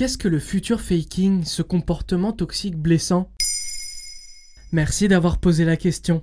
Qu'est-ce que le future faking, ce comportement toxique blessant? Merci d'avoir posé la question.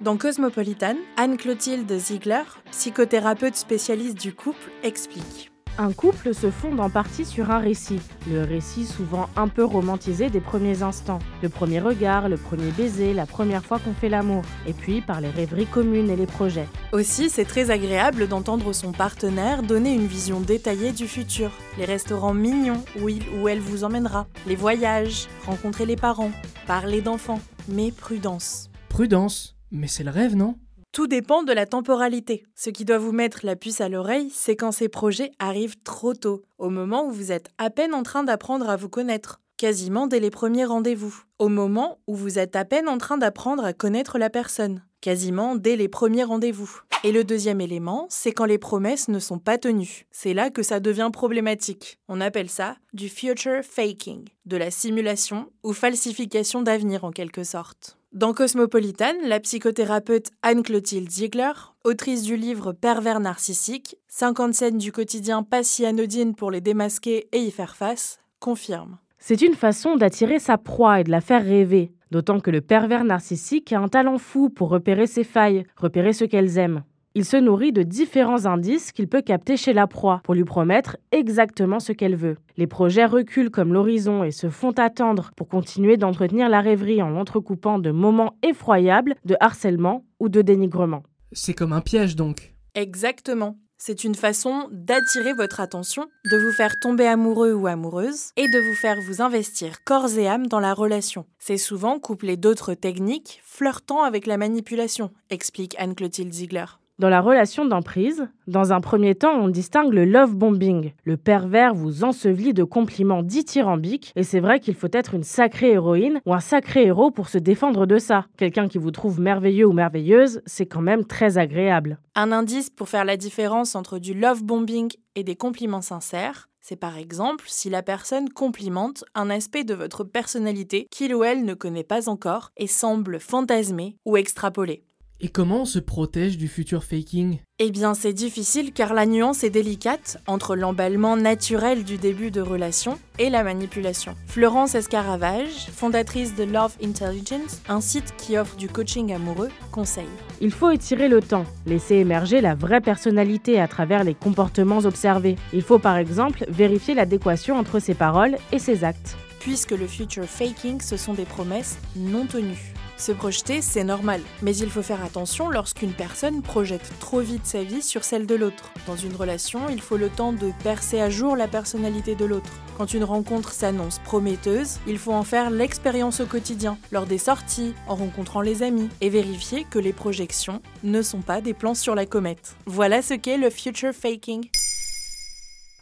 Dans Cosmopolitan, Anne-Clotilde Ziegler, psychothérapeute spécialiste du couple, explique. Un couple se fonde en partie sur un récit, le récit souvent un peu romantisé des premiers instants, le premier regard, le premier baiser, la première fois qu'on fait l'amour, et puis par les rêveries communes et les projets. Aussi, c'est très agréable d'entendre son partenaire donner une vision détaillée du futur, les restaurants mignons où il ou elle vous emmènera, les voyages, rencontrer les parents, parler d'enfants, mais prudence. Prudence Mais c'est le rêve, non? Tout dépend de la temporalité. Ce qui doit vous mettre la puce à l'oreille, c'est quand ces projets arrivent trop tôt, au moment où vous êtes à peine en train d'apprendre à vous connaître, quasiment dès les premiers rendez-vous, au moment où vous êtes à peine en train d'apprendre à connaître la personne, quasiment dès les premiers rendez-vous. Et le deuxième élément, c'est quand les promesses ne sont pas tenues. C'est là que ça devient problématique. On appelle ça du future faking, de la simulation ou falsification d'avenir en quelque sorte. Dans Cosmopolitan, la psychothérapeute Anne-Clotilde Ziegler, autrice du livre Pervers narcissique, 50 scènes du quotidien pas si anodines pour les démasquer et y faire face, confirme. C'est une façon d'attirer sa proie et de la faire rêver, d'autant que le pervers narcissique a un talent fou pour repérer ses failles, repérer ce qu'elles aiment. Il se nourrit de différents indices qu'il peut capter chez la proie pour lui promettre exactement ce qu'elle veut. Les projets reculent comme l'horizon et se font attendre pour continuer d'entretenir la rêverie en l'entrecoupant de moments effroyables de harcèlement ou de dénigrement. C'est comme un piège donc. Exactement. C'est une façon d'attirer votre attention, de vous faire tomber amoureux ou amoureuse et de vous faire vous investir corps et âme dans la relation. C'est souvent couplé d'autres techniques flirtant avec la manipulation, explique Anne-Clotilde Ziegler. Dans la relation d'emprise, dans un premier temps, on distingue le love bombing. Le pervers vous ensevelit de compliments dithyrambiques et c'est vrai qu'il faut être une sacrée héroïne ou un sacré héros pour se défendre de ça. Quelqu'un qui vous trouve merveilleux ou merveilleuse, c'est quand même très agréable. Un indice pour faire la différence entre du love bombing et des compliments sincères, c'est par exemple si la personne complimente un aspect de votre personnalité qu'il ou elle ne connaît pas encore et semble fantasmer ou extrapoler. Et comment on se protège du futur faking? Eh bien, c'est difficile car la nuance est délicate entre l'emballement naturel du début de relation et la manipulation. Florence Escaravage, fondatrice de Love Intelligence, un site qui offre du coaching amoureux, conseille. Il faut étirer le temps, laisser émerger la vraie personnalité à travers les comportements observés. Il faut par exemple vérifier l'adéquation entre ses paroles et ses actes. Puisque le future faking, ce sont des promesses non tenues. Se projeter, c'est normal, mais il faut faire attention lorsqu'une personne projette trop vite sa vie sur celle de l'autre. Dans une relation, il faut le temps de percer à jour la personnalité de l'autre. Quand une rencontre s'annonce prometteuse, il faut en faire l'expérience au quotidien, lors des sorties, en rencontrant les amis, et vérifier que les projections ne sont pas des plans sur la comète. Voilà ce qu'est le future faking.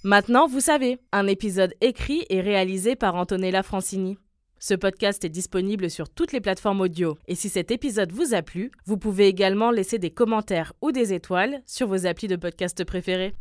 Maintenant, vous savez, un épisode écrit et réalisé par Antonella Francini. Ce podcast est disponible sur toutes les plateformes audio. Et si cet épisode vous a plu, vous pouvez également laisser des commentaires ou des étoiles sur vos applis de podcast préférés.